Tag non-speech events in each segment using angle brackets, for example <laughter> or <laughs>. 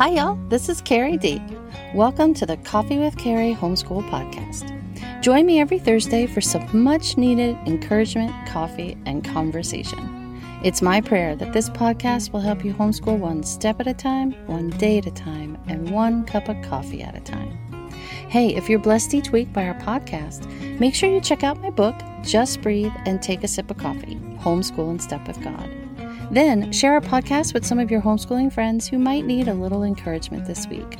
Hi, y'all. This is Carrie D. Welcome to the Coffee with Carrie Homeschool Podcast. Join me every Thursday for some much needed encouragement, coffee, and conversation. It's my prayer that this podcast will help you homeschool one step at a time, one day at a time, and one cup of coffee at a time. Hey, if you're blessed each week by our podcast, make sure you check out my book, Just Breathe and Take a Sip of Coffee Homeschool and Step with God. Then share our podcast with some of your homeschooling friends who might need a little encouragement this week.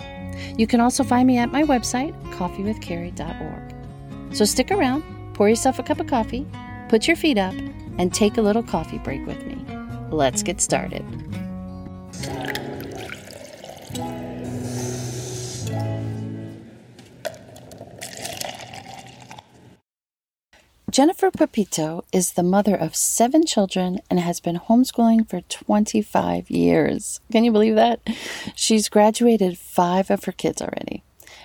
You can also find me at my website, coffeewithcarrie.org. So stick around, pour yourself a cup of coffee, put your feet up, and take a little coffee break with me. Let's get started. Jennifer Pepito is the mother of seven children and has been homeschooling for 25 years. Can you believe that? She's graduated five of her kids already.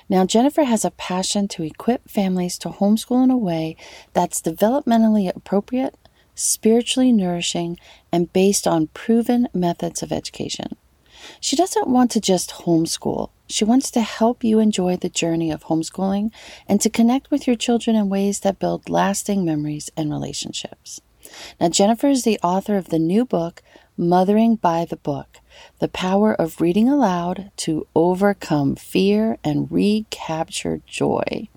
Now, Jennifer has a passion to equip families to homeschool in a way that's developmentally appropriate, spiritually nourishing, and based on proven methods of education. She doesn't want to just homeschool. She wants to help you enjoy the journey of homeschooling and to connect with your children in ways that build lasting memories and relationships. Now, Jennifer is the author of the new book, Mothering by the Book The Power of Reading Aloud to Overcome Fear and Recapture Joy.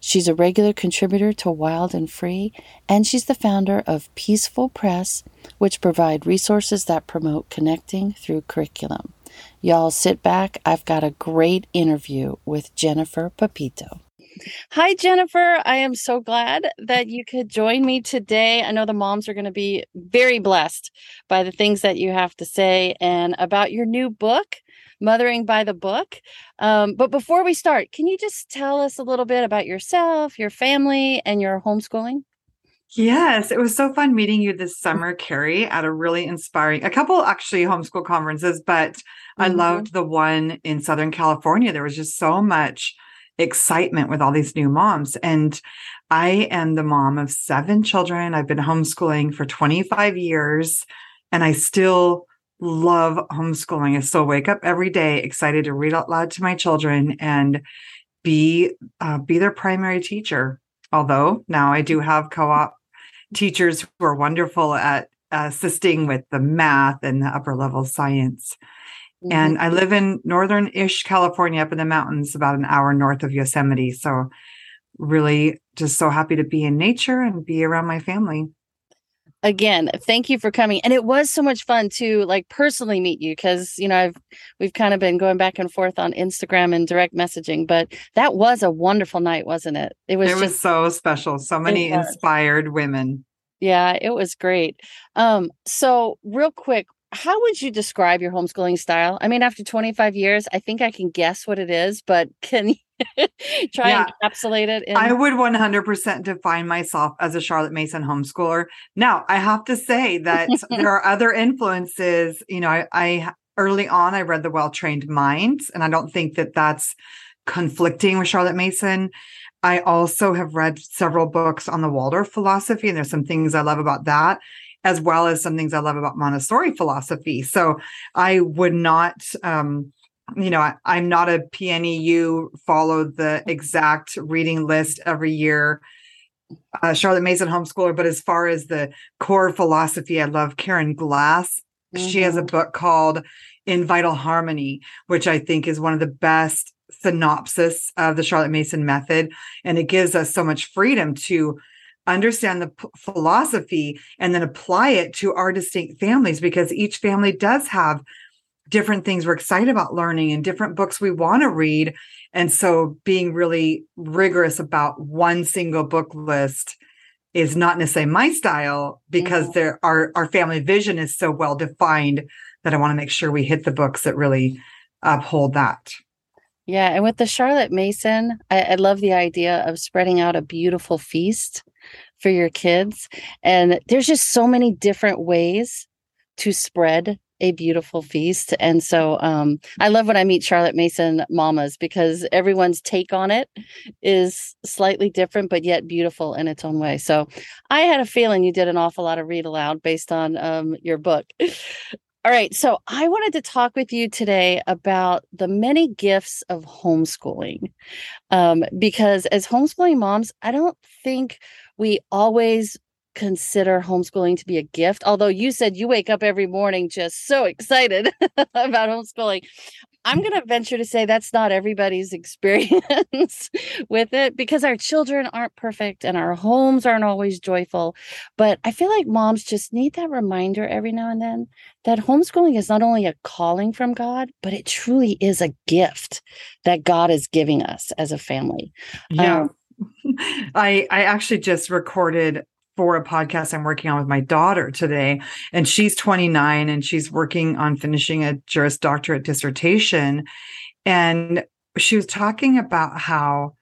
She's a regular contributor to Wild and Free, and she's the founder of Peaceful Press, which provide resources that promote connecting through curriculum. Y'all sit back. I've got a great interview with Jennifer Pepito. Hi, Jennifer. I am so glad that you could join me today. I know the moms are going to be very blessed by the things that you have to say and about your new book, Mothering by the Book. Um, but before we start, can you just tell us a little bit about yourself, your family, and your homeschooling? Yes, it was so fun meeting you this summer, Carrie, at a really inspiring, a couple actually homeschool conferences, but mm-hmm. I loved the one in Southern California. There was just so much excitement with all these new moms. And I am the mom of seven children. I've been homeschooling for 25 years and I still love homeschooling. I still wake up every day excited to read out loud to my children and be uh, be their primary teacher. Although now I do have co-op teachers who are wonderful at assisting with the math and the upper level science. Mm-hmm. And I live in northern ish California up in the mountains, about an hour north of Yosemite. So, really just so happy to be in nature and be around my family again thank you for coming. And it was so much fun to like personally meet you because you know i've we've kind of been going back and forth on instagram and direct messaging but that was a wonderful night wasn't it? It was it just, was so special. So many inspired women. Yeah it was great. Um so real quick how would you describe your homeschooling style? I mean after 25 years i think i can guess what it is but can <laughs> try yeah. and encapsulate it in- i would 100% define myself as a charlotte mason homeschooler. Now i have to say that <laughs> there are other influences you know I, I early on i read the well-trained minds and i don't think that that's conflicting with charlotte mason. I also have read several books on the waldorf philosophy and there's some things i love about that as well as some things i love about montessori philosophy. So i would not um you know, I, am not a PNEU, follow the exact reading list every year. Uh, Charlotte Mason homeschooler, but as far as the core philosophy, I love Karen Glass. Mm-hmm. She has a mm-hmm. book called In Vital Harmony, which I think is one of the best synopsis of the Charlotte Mason method. And it gives us so much freedom to understand the p- philosophy and then apply it to our distinct families because each family does have different things we're excited about learning and different books we want to read. And so being really rigorous about one single book list is not necessarily my style because mm-hmm. there our our family vision is so well defined that I want to make sure we hit the books that really uphold that. Yeah, and with the Charlotte Mason, I, I love the idea of spreading out a beautiful feast for your kids. And there's just so many different ways to spread a beautiful feast. And so um, I love when I meet Charlotte Mason mamas because everyone's take on it is slightly different, but yet beautiful in its own way. So I had a feeling you did an awful lot of read aloud based on um, your book. <laughs> All right. So I wanted to talk with you today about the many gifts of homeschooling. Um, because as homeschooling moms, I don't think we always consider homeschooling to be a gift. Although you said you wake up every morning just so excited <laughs> about homeschooling. I'm going to venture to say that's not everybody's <laughs> experience with it because our children aren't perfect and our homes aren't always joyful. But I feel like moms just need that reminder every now and then that homeschooling is not only a calling from God, but it truly is a gift that God is giving us as a family. Yeah. Um, <laughs> I I actually just recorded for a podcast I'm working on with my daughter today. And she's 29 and she's working on finishing a Juris Doctorate dissertation. And she was talking about how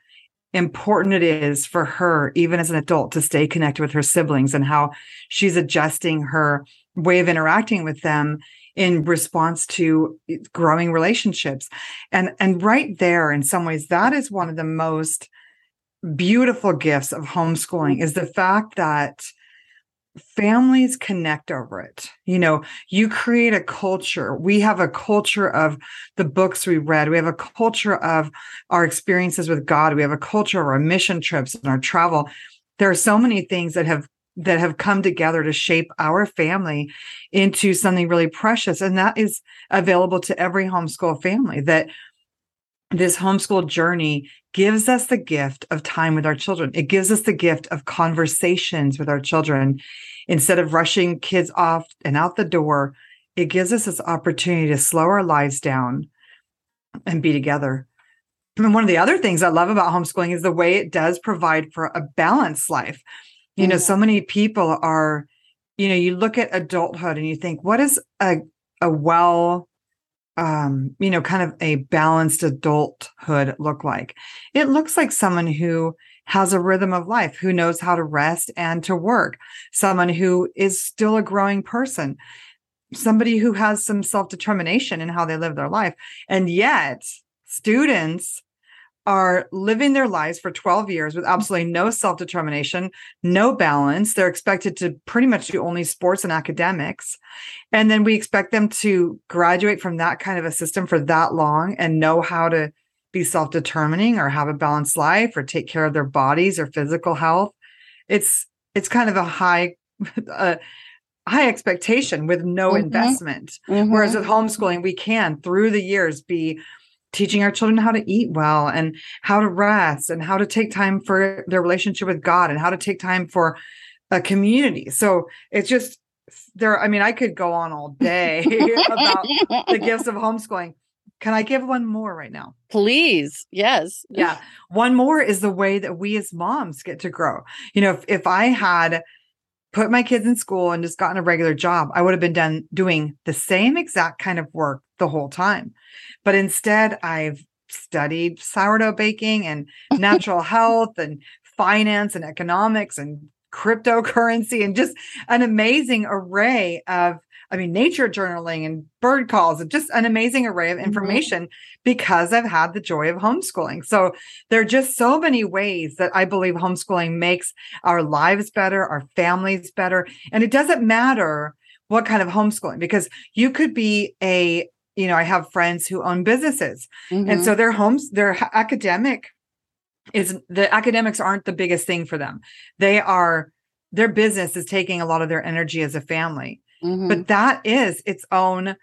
important it is for her, even as an adult, to stay connected with her siblings and how she's adjusting her way of interacting with them in response to growing relationships. And, and right there, in some ways, that is one of the most beautiful gifts of homeschooling is the fact that families connect over it. You know, you create a culture. We have a culture of the books we read. We have a culture of our experiences with God. We have a culture of our mission trips and our travel. There are so many things that have that have come together to shape our family into something really precious and that is available to every homeschool family that this homeschool journey gives us the gift of time with our children. It gives us the gift of conversations with our children. Instead of rushing kids off and out the door, it gives us this opportunity to slow our lives down and be together. And one of the other things I love about homeschooling is the way it does provide for a balanced life. You mm-hmm. know, so many people are, you know, you look at adulthood and you think, what is a, a well um, you know, kind of a balanced adulthood look like? It looks like someone who has a rhythm of life, who knows how to rest and to work, someone who is still a growing person, somebody who has some self determination in how they live their life. And yet, students are living their lives for 12 years with absolutely no self determination, no balance. They're expected to pretty much do only sports and academics. And then we expect them to graduate from that kind of a system for that long and know how to be self determining or have a balanced life or take care of their bodies or physical health. It's, it's kind of a high, <laughs> uh, high expectation with no mm-hmm. investment. Mm-hmm. Whereas with homeschooling, we can through the years be teaching our children how to eat well and how to rest and how to take time for their relationship with God and how to take time for a community. So it's just there. I mean, I could go on all day <laughs> about the <laughs> gifts of homeschooling. Can I give one more right now? Please. Yes. Yeah. <laughs> One more is the way that we as moms get to grow. You know, if, if I had put my kids in school and just gotten a regular job, I would have been done doing the same exact kind of work the whole time. But instead, I've studied sourdough baking and <laughs> natural health and finance and economics and cryptocurrency and just an amazing array of I mean, nature journaling and bird calls and just an amazing array of mm-hmm. information mm-hmm. because I've had the joy of homeschooling. So there are just so many ways that I believe homeschooling makes our lives better, our families better. And it doesn't matter what kind of homeschooling because you could be a you know, I have friends who own businesses. Mm-hmm. And so their homes, their academic is the academics aren't the biggest thing for them. They are their business is taking a lot of their energy as a family. Mm-hmm. But that is its own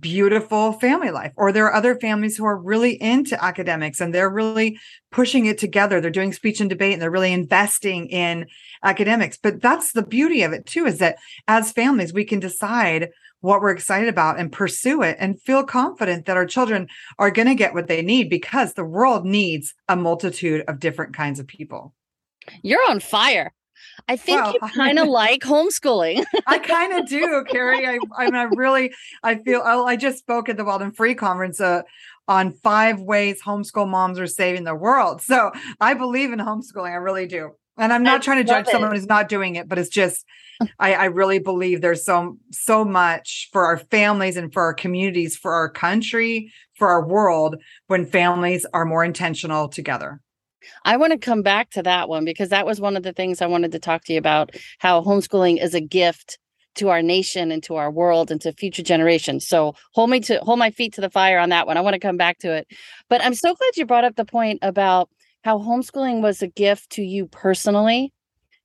beautiful family life. Or there are other families who are really into academics and they're really pushing it together. They're doing speech and debate and they're really investing in academics. But that's the beauty of it too, is that as families, we can decide what we're excited about and pursue it and feel confident that our children are going to get what they need because the world needs a multitude of different kinds of people. You're on fire. I think well, you <laughs> kind of like homeschooling. <laughs> I kind of do, Carrie. I, I mean, I really, I feel. Oh, I just spoke at the Wild and Free conference uh, on five ways homeschool moms are saving the world. So I believe in homeschooling. I really do. And I'm not I trying to judge it. someone who's not doing it, but it's just <laughs> I, I really believe there's so so much for our families and for our communities, for our country, for our world when families are more intentional together. I want to come back to that one because that was one of the things I wanted to talk to you about how homeschooling is a gift to our nation and to our world and to future generations. So hold me to hold my feet to the fire on that one. I want to come back to it. But I'm so glad you brought up the point about how homeschooling was a gift to you personally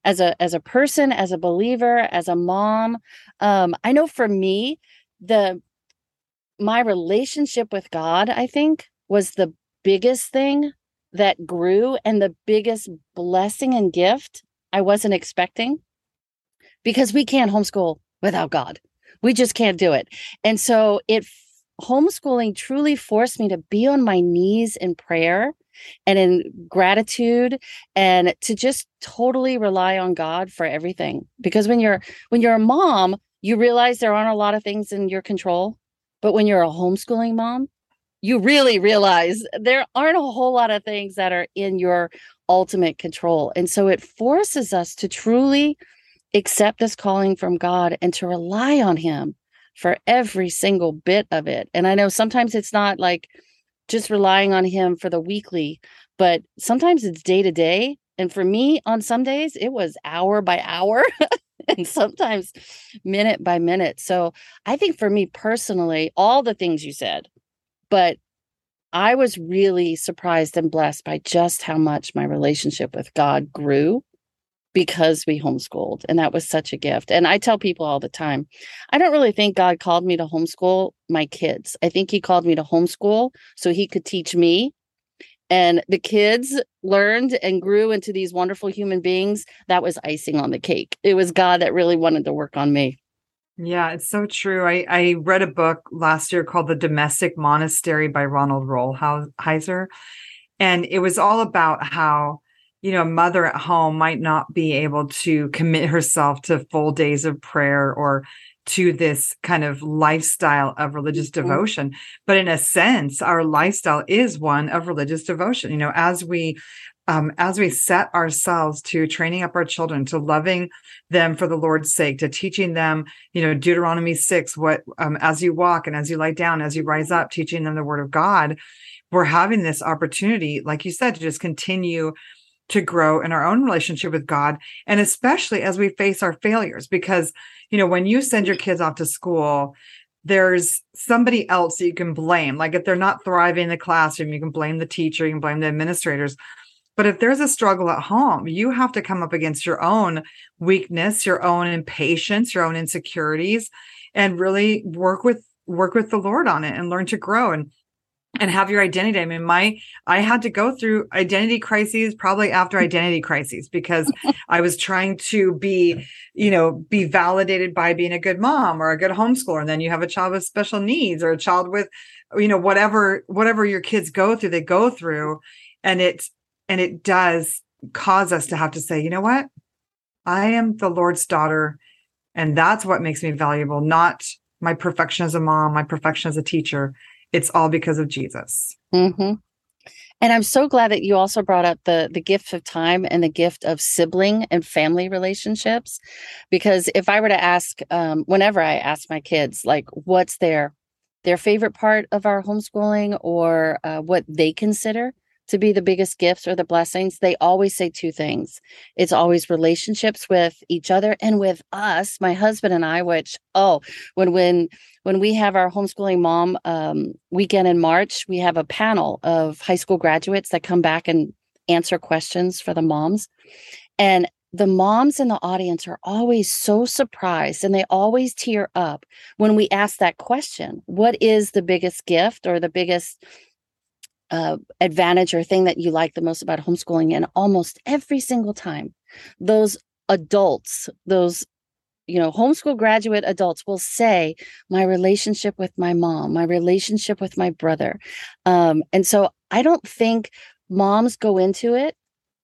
as a as a person, as a believer, as a mom. Um, I know for me, the my relationship with God, I think, was the biggest thing that grew and the biggest blessing and gift I wasn't expecting because we can't homeschool without God. We just can't do it. And so it homeschooling truly forced me to be on my knees in prayer and in gratitude and to just totally rely on God for everything. Because when you're when you're a mom, you realize there aren't a lot of things in your control. But when you're a homeschooling mom, you really realize there aren't a whole lot of things that are in your ultimate control. And so it forces us to truly accept this calling from God and to rely on Him for every single bit of it. And I know sometimes it's not like just relying on Him for the weekly, but sometimes it's day to day. And for me, on some days, it was hour by hour. <laughs> and sometimes minute by minute. So I think for me personally, all the things you said, but I was really surprised and blessed by just how much my relationship with God grew because we homeschooled. And that was such a gift. And I tell people all the time, I don't really think God called me to homeschool my kids. I think He called me to homeschool so He could teach me. And the kids learned and grew into these wonderful human beings. That was icing on the cake. It was God that really wanted to work on me. Yeah, it's so true. I, I read a book last year called The Domestic Monastery by Ronald Rolheiser. And it was all about how, you know, a mother at home might not be able to commit herself to full days of prayer or to this kind of lifestyle of religious mm-hmm. devotion. But in a sense, our lifestyle is one of religious devotion. You know, as we um, as we set ourselves to training up our children to loving them for the Lord's sake, to teaching them, you know, Deuteronomy 6, what um, as you walk and as you lie down, as you rise up, teaching them the word of God, we're having this opportunity, like you said, to just continue to grow in our own relationship with God. And especially as we face our failures, because, you know, when you send your kids off to school, there's somebody else that you can blame. Like if they're not thriving in the classroom, you can blame the teacher, you can blame the administrators but if there's a struggle at home, you have to come up against your own weakness, your own impatience, your own insecurities, and really work with work with the Lord on it and learn to grow and and have your identity. I mean, my I had to go through identity crises probably after identity crises because <laughs> I was trying to be, you know, be validated by being a good mom or a good homeschooler. And then you have a child with special needs or a child with, you know, whatever whatever your kids go through, they go through. And it and it does cause us to have to say, you know what? I am the Lord's daughter. And that's what makes me valuable, not my perfection as a mom, my perfection as a teacher. It's all because of Jesus. Mm-hmm. And I'm so glad that you also brought up the the gift of time and the gift of sibling and family relationships, because if I were to ask, um, whenever I ask my kids, like, what's their their favorite part of our homeschooling or uh, what they consider to be the biggest gifts or the blessings, they always say two things. It's always relationships with each other and with us, my husband and I, which, oh, when when when we have our homeschooling mom um, weekend in March, we have a panel of high school graduates that come back and answer questions for the moms. And the moms in the audience are always so surprised and they always tear up when we ask that question What is the biggest gift or the biggest uh, advantage or thing that you like the most about homeschooling and almost every single time those adults those you know homeschool graduate adults will say my relationship with my mom my relationship with my brother. Um, and so i don't think moms go into it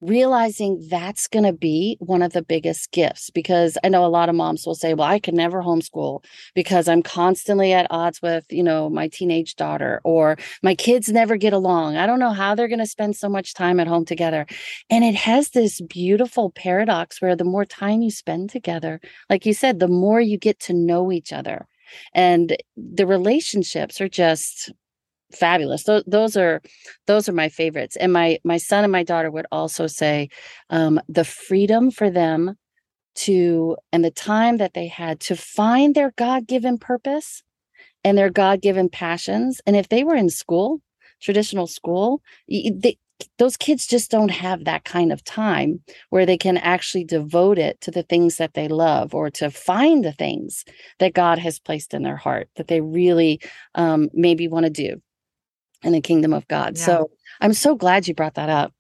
realizing that's going to be one of the biggest gifts because i know a lot of moms will say well i can never homeschool because i'm constantly at odds with you know my teenage daughter or my kids never get along. I don't know how they're going to spend so much time at home together. And it has this beautiful paradox where the more time you spend together like you said the more you get to know each other. And the relationships are just fabulous. Those, those are those are my favorites. And my my son and my daughter would also say um, the freedom for them to and the time that they had to find their god-given purpose and their god-given passions. And if they were in school traditional school they, those kids just don't have that kind of time where they can actually devote it to the things that they love or to find the things that God has placed in their heart that they really um, maybe want to do in the kingdom of God. Yeah. So I'm so glad you brought that up.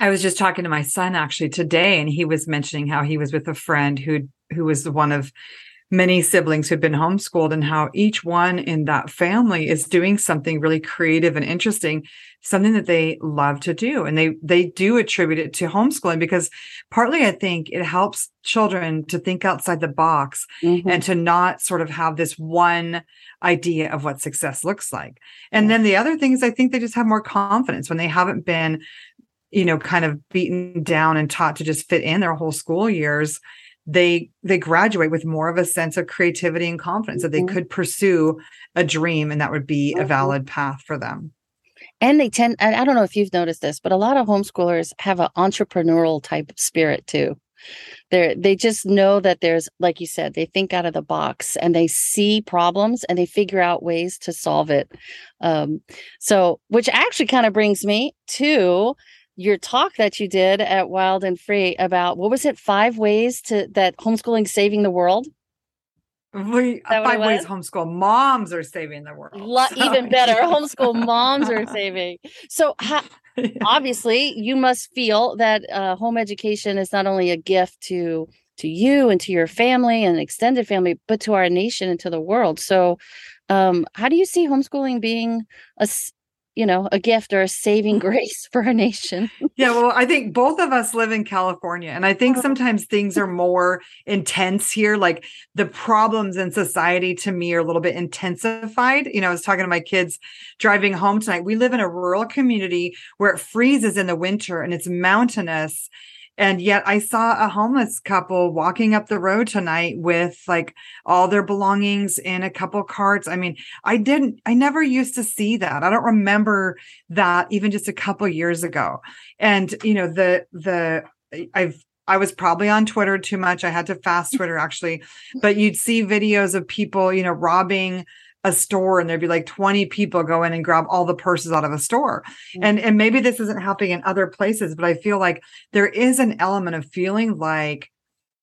I was just talking to my son actually today, and he was mentioning how he was with a friend who who was one of many siblings who've been homeschooled and how each one in that family is doing something really creative and interesting something that they love to do and they they do attribute it to homeschooling because partly i think it helps children to think outside the box mm-hmm. and to not sort of have this one idea of what success looks like and yeah. then the other thing is i think they just have more confidence when they haven't been you know kind of beaten down and taught to just fit in their whole school years they they graduate with more of a sense of creativity and confidence that they mm-hmm. could pursue a dream and that would be a mm-hmm. valid path for them and they tend i don't know if you've noticed this but a lot of homeschoolers have an entrepreneurial type spirit too they they just know that there's like you said they think out of the box and they see problems and they figure out ways to solve it um, so which actually kind of brings me to your talk that you did at Wild and Free about what was it? Five ways to that homeschooling saving the world. We five ways homeschool moms are saving the world. Lo- so. Even <laughs> better, homeschool moms are <laughs> saving. So, ha- <laughs> yeah. obviously, you must feel that uh, home education is not only a gift to to you and to your family and extended family, but to our nation and to the world. So, um, how do you see homeschooling being a you know, a gift or a saving <laughs> grace for a nation. yeah, well, I think both of us live in California, and I think uh-huh. sometimes things are more intense here. Like the problems in society to me are a little bit intensified. You know, I was talking to my kids driving home tonight. We live in a rural community where it freezes in the winter and it's mountainous and yet I saw a homeless couple walking up the road tonight with like all their belongings in a couple carts. I mean, I didn't, I never used to see that. I don't remember that even just a couple years ago. And, you know, the, the, I've, I was probably on Twitter too much. I had to fast Twitter actually, but you'd see videos of people, you know, robbing a store and there'd be like 20 people go in and grab all the purses out of a store. Mm-hmm. And and maybe this isn't happening in other places, but I feel like there is an element of feeling like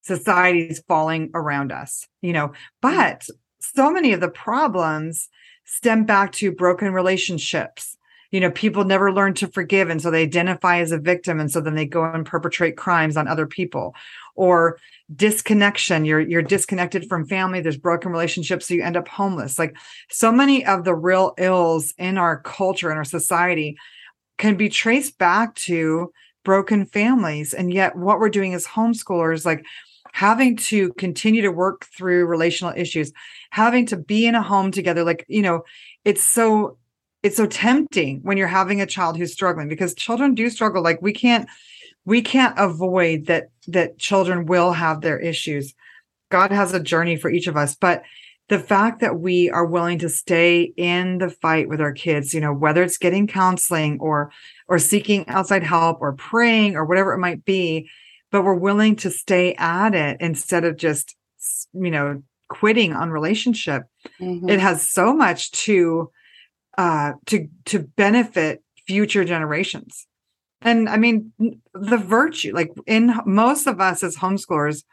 society is falling around us, you know. But so many of the problems stem back to broken relationships. You know, people never learn to forgive. And so they identify as a victim. And so then they go and perpetrate crimes on other people. Or disconnection you're you're disconnected from family there's broken relationships so you end up homeless like so many of the real ills in our culture and our society can be traced back to broken families and yet what we're doing as homeschoolers like having to continue to work through relational issues having to be in a home together like you know it's so it's so tempting when you're having a child who's struggling because children do struggle like we can't we can't avoid that that children will have their issues god has a journey for each of us but the fact that we are willing to stay in the fight with our kids you know whether it's getting counseling or or seeking outside help or praying or whatever it might be but we're willing to stay at it instead of just you know quitting on relationship mm-hmm. it has so much to uh to to benefit future generations and I mean, the virtue, like in most of us as homeschoolers,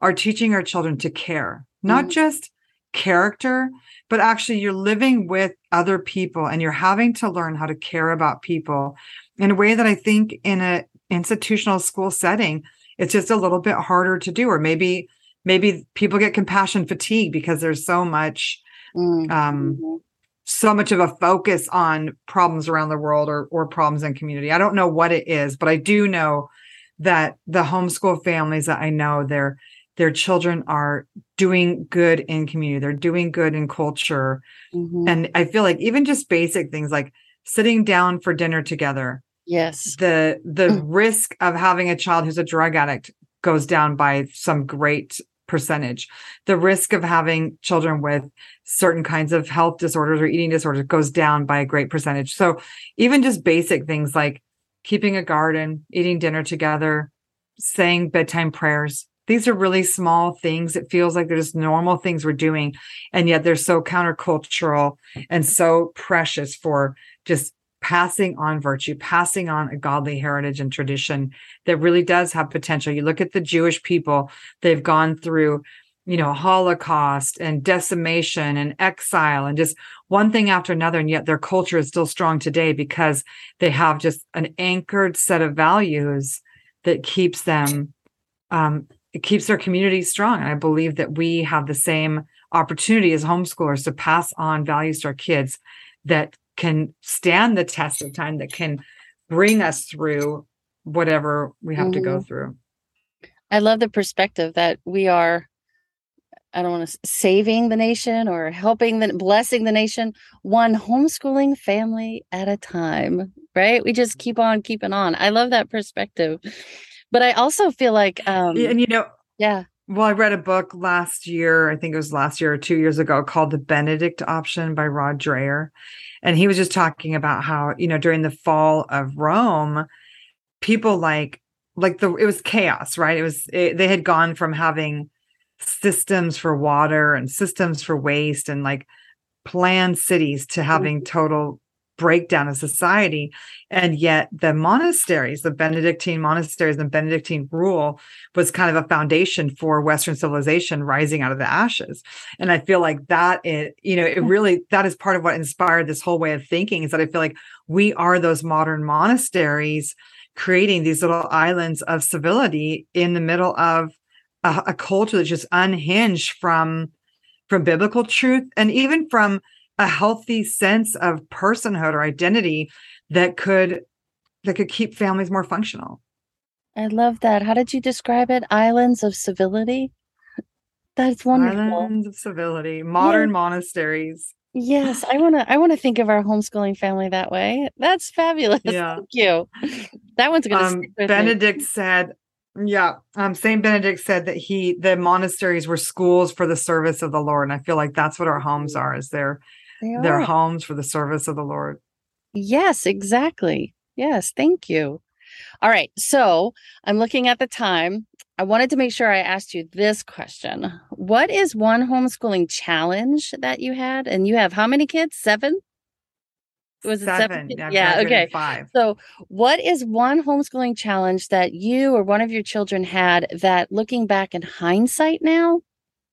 are teaching our children to care, not mm. just character, but actually you're living with other people and you're having to learn how to care about people in a way that I think in a institutional school setting, it's just a little bit harder to do. Or maybe, maybe people get compassion fatigue because there's so much mm. um, mm-hmm so much of a focus on problems around the world or or problems in community. I don't know what it is, but I do know that the homeschool families that I know their their children are doing good in community. They're doing good in culture. Mm-hmm. And I feel like even just basic things like sitting down for dinner together. Yes. The the risk of having a child who's a drug addict goes down by some great percentage. The risk of having children with certain kinds of health disorders or eating disorders goes down by a great percentage. So even just basic things like keeping a garden, eating dinner together, saying bedtime prayers, these are really small things. It feels like they're just normal things we're doing. And yet they're so countercultural and so precious for just passing on virtue, passing on a godly heritage and tradition that really does have potential. You look at the Jewish people, they've gone through, you know, Holocaust and decimation and exile and just one thing after another. And yet their culture is still strong today because they have just an anchored set of values that keeps them, um, it keeps their community strong. And I believe that we have the same opportunity as homeschoolers to pass on values to our kids that can stand the test of time that can bring us through whatever we have mm-hmm. to go mm-hmm. through. I love the perspective that we are I don't want to saving the nation or helping the blessing the nation one homeschooling family at a time, right? We just keep on keeping on. I love that perspective. But I also feel like um and you know yeah. Well, I read a book last year, I think it was last year or 2 years ago called The Benedict Option by Rod Dreher and he was just talking about how you know during the fall of rome people like like the it was chaos right it was it, they had gone from having systems for water and systems for waste and like planned cities to having mm-hmm. total breakdown of society. And yet the monasteries, the Benedictine monasteries and Benedictine rule was kind of a foundation for Western civilization rising out of the ashes. And I feel like that it, you know, it really that is part of what inspired this whole way of thinking is that I feel like we are those modern monasteries creating these little islands of civility in the middle of a, a culture that's just unhinged from from biblical truth and even from a healthy sense of personhood or identity that could that could keep families more functional. I love that. How did you describe it? Islands of civility. That's wonderful. Islands of civility, modern yeah. monasteries. Yes, I want to. I want to think of our homeschooling family that way. That's fabulous. Yeah. <laughs> Thank you. That one's going to. Um, Benedict me. said, "Yeah." Um, Saint Benedict said that he the monasteries were schools for the service of the Lord, and I feel like that's what our homes are. Is they're they their homes for the service of the Lord. Yes, exactly. Yes, thank you. All right. So I'm looking at the time. I wanted to make sure I asked you this question. What is one homeschooling challenge that you had? And you have how many kids? Seven? Was it seven? seven? Yeah. Okay. Five. So, what is one homeschooling challenge that you or one of your children had that looking back in hindsight now,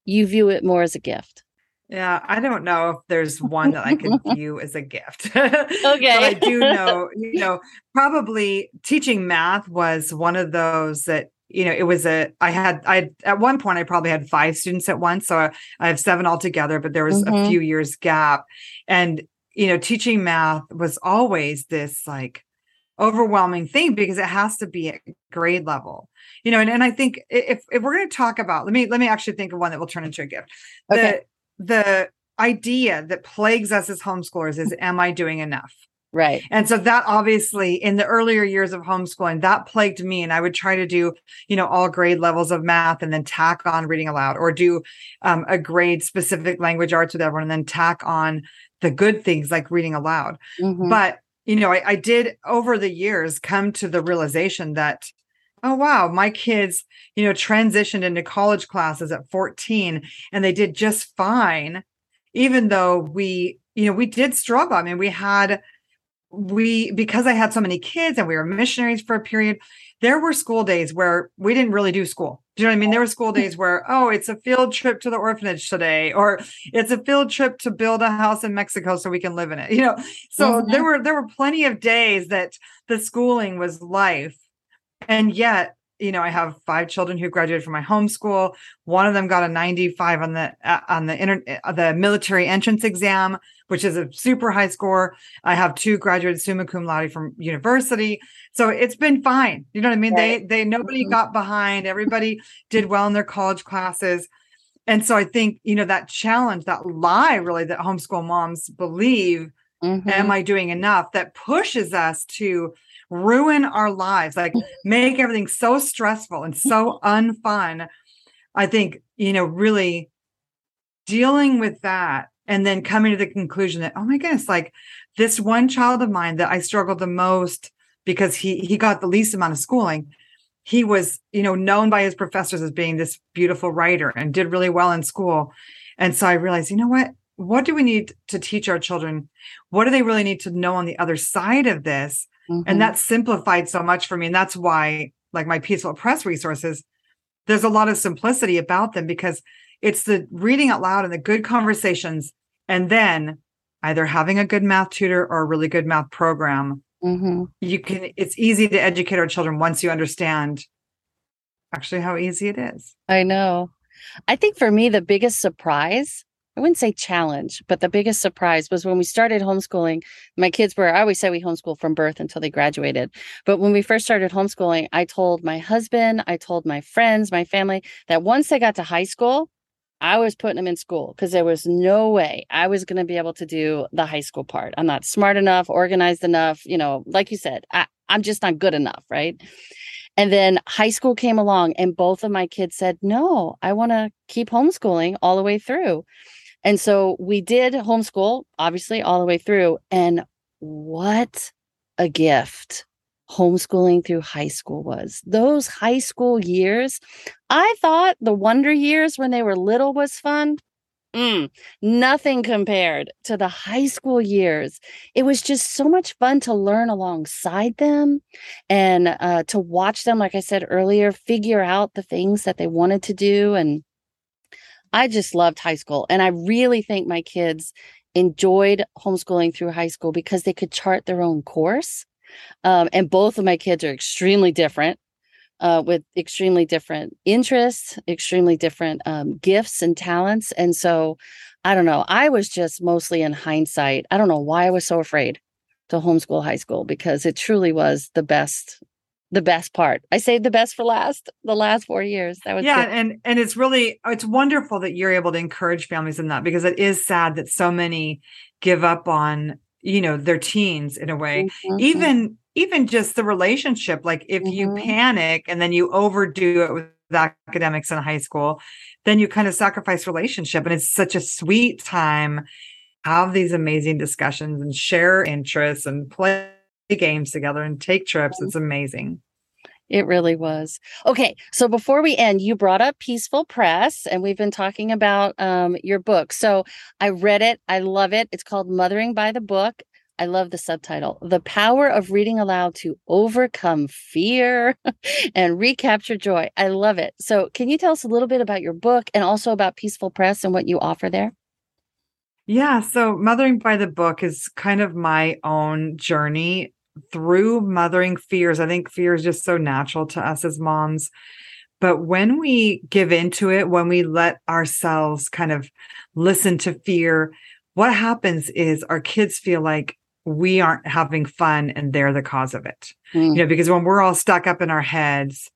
you view it more as a gift? Yeah, I don't know if there's one that I could <laughs> view as a gift. okay. <laughs> but I do know, <laughs> you know, probably teaching math was one of those that, you know, it was a, I had, I, at one point, I probably had five students at once. So I, I have seven altogether, but there was mm-hmm. a few years gap. And, you know, teaching math was always this like, overwhelming thing because it has to be at grade level you know and, and i think if if we're going to talk about let me let me actually think of one that will turn into a gift okay the idea that plagues us as homeschoolers is am I doing enough? Right. And so that obviously in the earlier years of homeschooling, that plagued me. And I would try to do, you know, all grade levels of math and then tack on reading aloud or do um, a grade specific language arts with everyone and then tack on the good things like reading aloud. Mm-hmm. But, you know, I, I did over the years come to the realization that oh wow. My kids you know transitioned into college classes at 14 and they did just fine even though we you know we did struggle. I mean we had we because i had so many kids and we were missionaries for a period there were school days where we didn't really do school. Do you know what i mean? There were school days where oh it's a field trip to the orphanage today or it's a field trip to build a house in mexico so we can live in it you know? So mm-hmm. there were there were plenty of days that the schooling was life and yet you know i have five children who graduated from my homeschool one of them got a 95 on the uh, on the inter, uh, the military entrance exam which is a super high score. I have two graduated summa cum laude from university. So it's been fine. You know what i mean? Right. they they nobody mm-hmm. got behind. Everybody did well in their college classes. And so i think you know that challenge that lie really that homeschool moms believe mm-hmm. am i doing enough that pushes us to ruin our lives, like <laughs> make everything so stressful and so <laughs> unfun. I think, you know, really dealing with that and then coming to the conclusion that, oh my goodness, like this one child of mine that I struggled the most because he he got the least amount of schooling. he was, you know, known by his professors as being this beautiful writer and did really well in school. And so I realized, you know what? What do we need to teach our children? What do they really need to know on the other side of this? Mm-hmm. And that simplified so much for me. And that's why, like my Peaceful Press resources, there's a lot of simplicity about them because it's the reading out loud and the good conversations, and then either having a good math tutor or a really good math program Mm-hmm. You can, it's easy to educate our children once you understand actually how easy it is. I know. I think for me, the biggest surprise, I wouldn't say challenge, but the biggest surprise was when we started homeschooling. My kids were, I always say we homeschool from birth until they graduated. But when we first started homeschooling, I told my husband, I told my friends, my family that once they got to high school, I was putting them in school because there was no way I was going to be able to do the high school part. I'm not smart enough, organized enough. You know, like you said, I, I'm just not good enough. Right. And then high school came along, and both of my kids said, No, I want to keep homeschooling all the way through. And so we did homeschool, obviously, all the way through. And what a gift homeschooling through high school was. Those high school years, I thought the wonder years when they were little was fun. Mm, nothing compared to the high school years. It was just so much fun to learn alongside them and uh, to watch them, like I said earlier, figure out the things that they wanted to do. And I just loved high school. And I really think my kids enjoyed homeschooling through high school because they could chart their own course um, and both of my kids are extremely different, uh, with extremely different interests, extremely different um, gifts and talents. And so I don't know. I was just mostly in hindsight. I don't know why I was so afraid to homeschool high school because it truly was the best the best part. I saved the best for last, the last four years. That was yeah, good. and and it's really it's wonderful that you're able to encourage families in that because it is sad that so many give up on you know their teens in a way mm-hmm. even even just the relationship like if mm-hmm. you panic and then you overdo it with academics in high school then you kind of sacrifice relationship and it's such a sweet time have these amazing discussions and share interests and play games together and take trips it's amazing it really was. Okay, so before we end, you brought up Peaceful Press, and we've been talking about um, your book. So I read it. I love it. It's called Mothering by the Book. I love the subtitle The Power of Reading Aloud to Overcome Fear <laughs> and Recapture Joy. I love it. So, can you tell us a little bit about your book and also about Peaceful Press and what you offer there? Yeah. So, Mothering by the Book is kind of my own journey through mothering fears. I think fear is just so natural to us as moms. But when we give into it, when we let ourselves kind of listen to fear, what happens is our kids feel like we aren't having fun and they're the cause of it. Mm. You know, because when we're all stuck up in our heads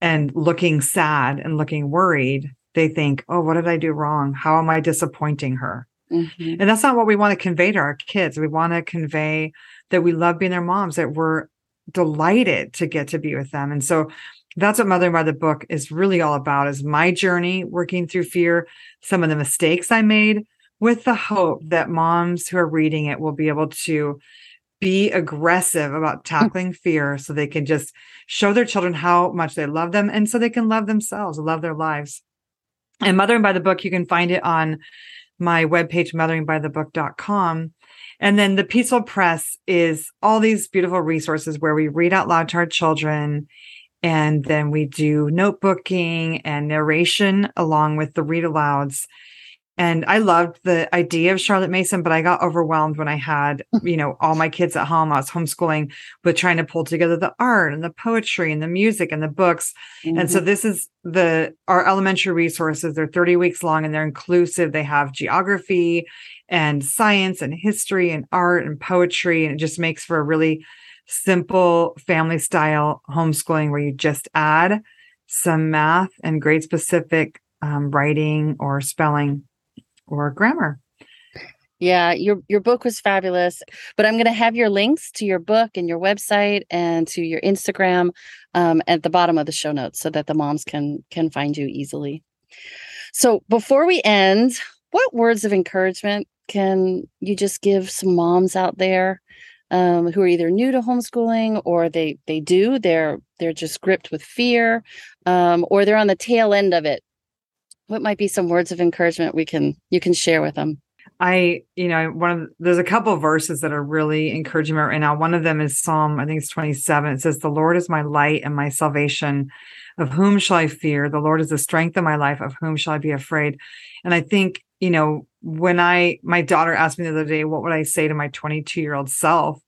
and looking sad and looking worried, they think, oh, what did I do wrong? How am I disappointing her? Mm-hmm. And that's not what we want to convey to our kids. We want to convey that we love being their moms, that we're delighted to get to be with them. And so that's what Mothering by the Book is really all about is my journey working through fear, some of the mistakes I made with the hope that moms who are reading it will be able to be aggressive about hmm. tackling fear so they can just show their children how much they love them and so they can love themselves, love their lives. And Mothering by the Book, you can find it on my webpage, motheringbythebook.com. And then the Peaceful Press is all these beautiful resources where we read out loud to our children. And then we do notebooking and narration along with the read alouds. And I loved the idea of Charlotte Mason, but I got overwhelmed when I had, <laughs> you know, all my kids at home. I was homeschooling with trying to pull together the art and the poetry and the music and the books. Mm-hmm. And so mm-hmm. this is the our elementary resources. They're 30 weeks long and they're inclusive. They have geography and science and history and art and poetry. And it just makes for a really simple family style homeschooling where you just add some math and grade specific um, writing or spelling or grammar. Yeah, your your book was fabulous. But I'm going to have your links to your book and your website and to your Instagram um, at the bottom of the show notes so that the moms can can find you easily. So before we end, what words of encouragement can you just give some moms out there um, who are either new to homeschooling or they they do they're they're just gripped with fear um, or they're on the tail end of it what might be some words of encouragement we can you can share with them I, you know, one of there's a couple of verses that are really encouraging me right now. One of them is Psalm, I think it's 27. It says, The Lord is my light and my salvation. Of whom shall I fear? The Lord is the strength of my life. Of whom shall I be afraid? And I think, you know, when I, my daughter asked me the other day, what would I say to my 22 year old self?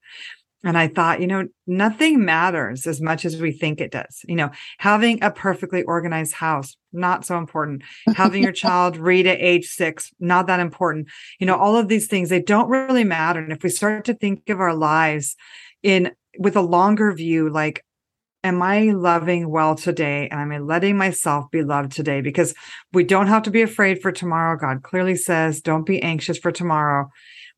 And I thought, you know, nothing matters as much as we think it does. You know, having a perfectly organized house, not so important. Having your <laughs> child read at age six, not that important. You know, all of these things, they don't really matter. And if we start to think of our lives in with a longer view, like, am I loving well today? And am I letting myself be loved today? Because we don't have to be afraid for tomorrow. God clearly says, don't be anxious for tomorrow.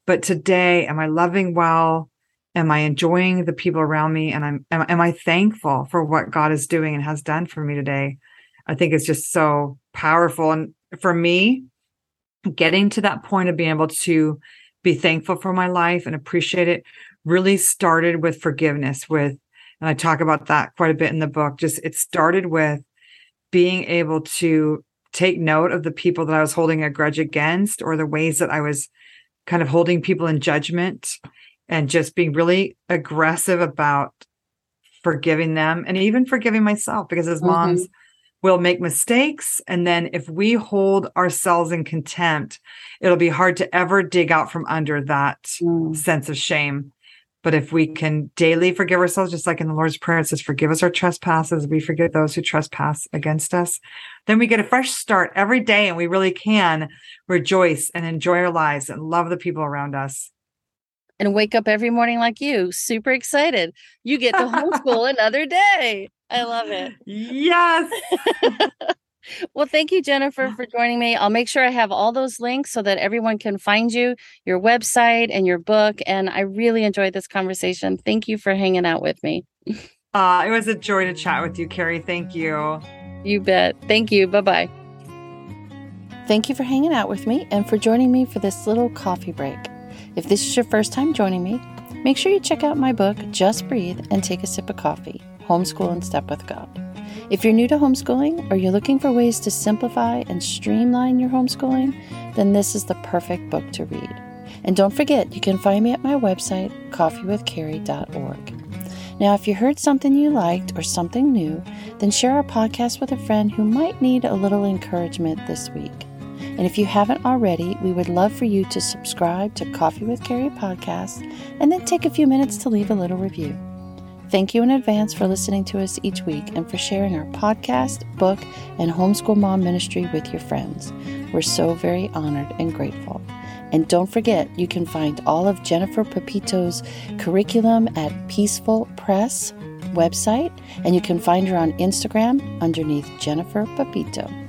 But today, am I loving well? Am i enjoying the people around me? And i'm am, am, i thankful for what god is doing and has done for me today? I think it's just so powerful. And for me getting to that point of being able to be thankful for my life and appreciate it really started with forgiveness with and i talk about that quite a bit in the book just it started with being able to take note of the people that i was holding a grudge against or the ways that i was kind of holding people in judgment and just being really aggressive about forgiving them and even forgiving myself because as moms mm-hmm. we'll make mistakes and then if we hold ourselves in contempt it'll be hard to ever dig out from under that mm. sense of shame but if we can daily forgive ourselves just like in the lord's prayer it says forgive us our trespasses we forgive those who trespass against us then we get a fresh start every day and we really can rejoice and enjoy our lives and love the people around us and wake up every morning like you, super excited. You get to homeschool <laughs> another day. I love it. Yes. <laughs> well, thank you, Jennifer, for joining me. I'll make sure I have all those links so that everyone can find you, your website, and your book. And I really enjoyed this conversation. Thank you for hanging out with me. Uh, it was a joy to chat with you, Carrie. Thank you. You bet. Thank you. Bye bye. Thank you for hanging out with me and for joining me for this little coffee break. If this is your first time joining me, make sure you check out my book, Just Breathe and Take a Sip of Coffee Homeschool in Step with God. If you're new to homeschooling or you're looking for ways to simplify and streamline your homeschooling, then this is the perfect book to read. And don't forget, you can find me at my website, coffeewithcarrie.org. Now, if you heard something you liked or something new, then share our podcast with a friend who might need a little encouragement this week. And if you haven't already, we would love for you to subscribe to Coffee with Carrie podcast and then take a few minutes to leave a little review. Thank you in advance for listening to us each week and for sharing our podcast, book, and homeschool mom ministry with your friends. We're so very honored and grateful. And don't forget, you can find all of Jennifer Pepito's curriculum at Peaceful Press website, and you can find her on Instagram underneath Jennifer Pepito.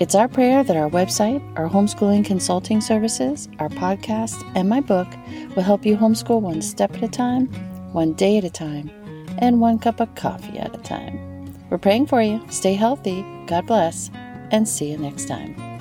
It's our prayer that our website, our homeschooling consulting services, our podcast, and my book will help you homeschool one step at a time, one day at a time, and one cup of coffee at a time. We're praying for you. Stay healthy. God bless. And see you next time.